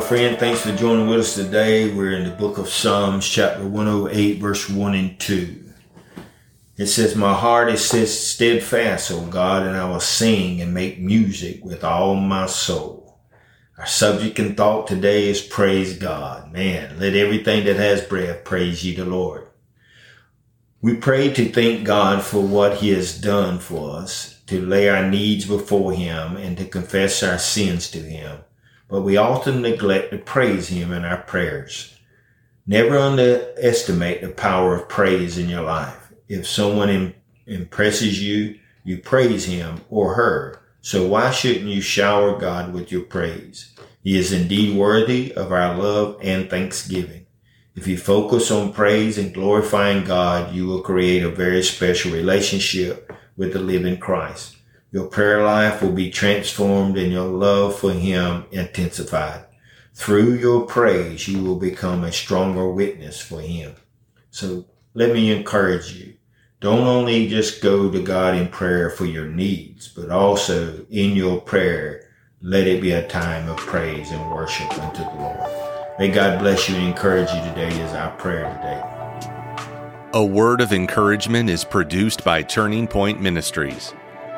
friend. Thanks for joining with us today. We're in the book of Psalms, chapter 108, verse 1 and 2. It says, My heart is steadfast, O God, and I will sing and make music with all my soul. Our subject and thought today is praise God. Man, let everything that has breath praise ye the Lord. We pray to thank God for what he has done for us, to lay our needs before him, and to confess our sins to him. But we often neglect to praise him in our prayers. Never underestimate the power of praise in your life if someone Im- impresses you, you praise him or her. So why shouldn't you shower God with your praise? He is indeed worthy of our love and thanksgiving. If you focus on praise and glorifying God, you will create a very special relationship with the living Christ. Your prayer life will be transformed and your love for Him intensified. Through your praise, you will become a stronger witness for Him. So let me encourage you. Don't only just go to God in prayer for your needs, but also in your prayer, let it be a time of praise and worship unto the Lord. May God bless you and encourage you today is our prayer today. A word of encouragement is produced by Turning Point Ministries.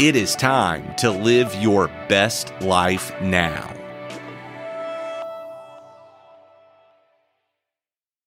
It is time to live your best life now.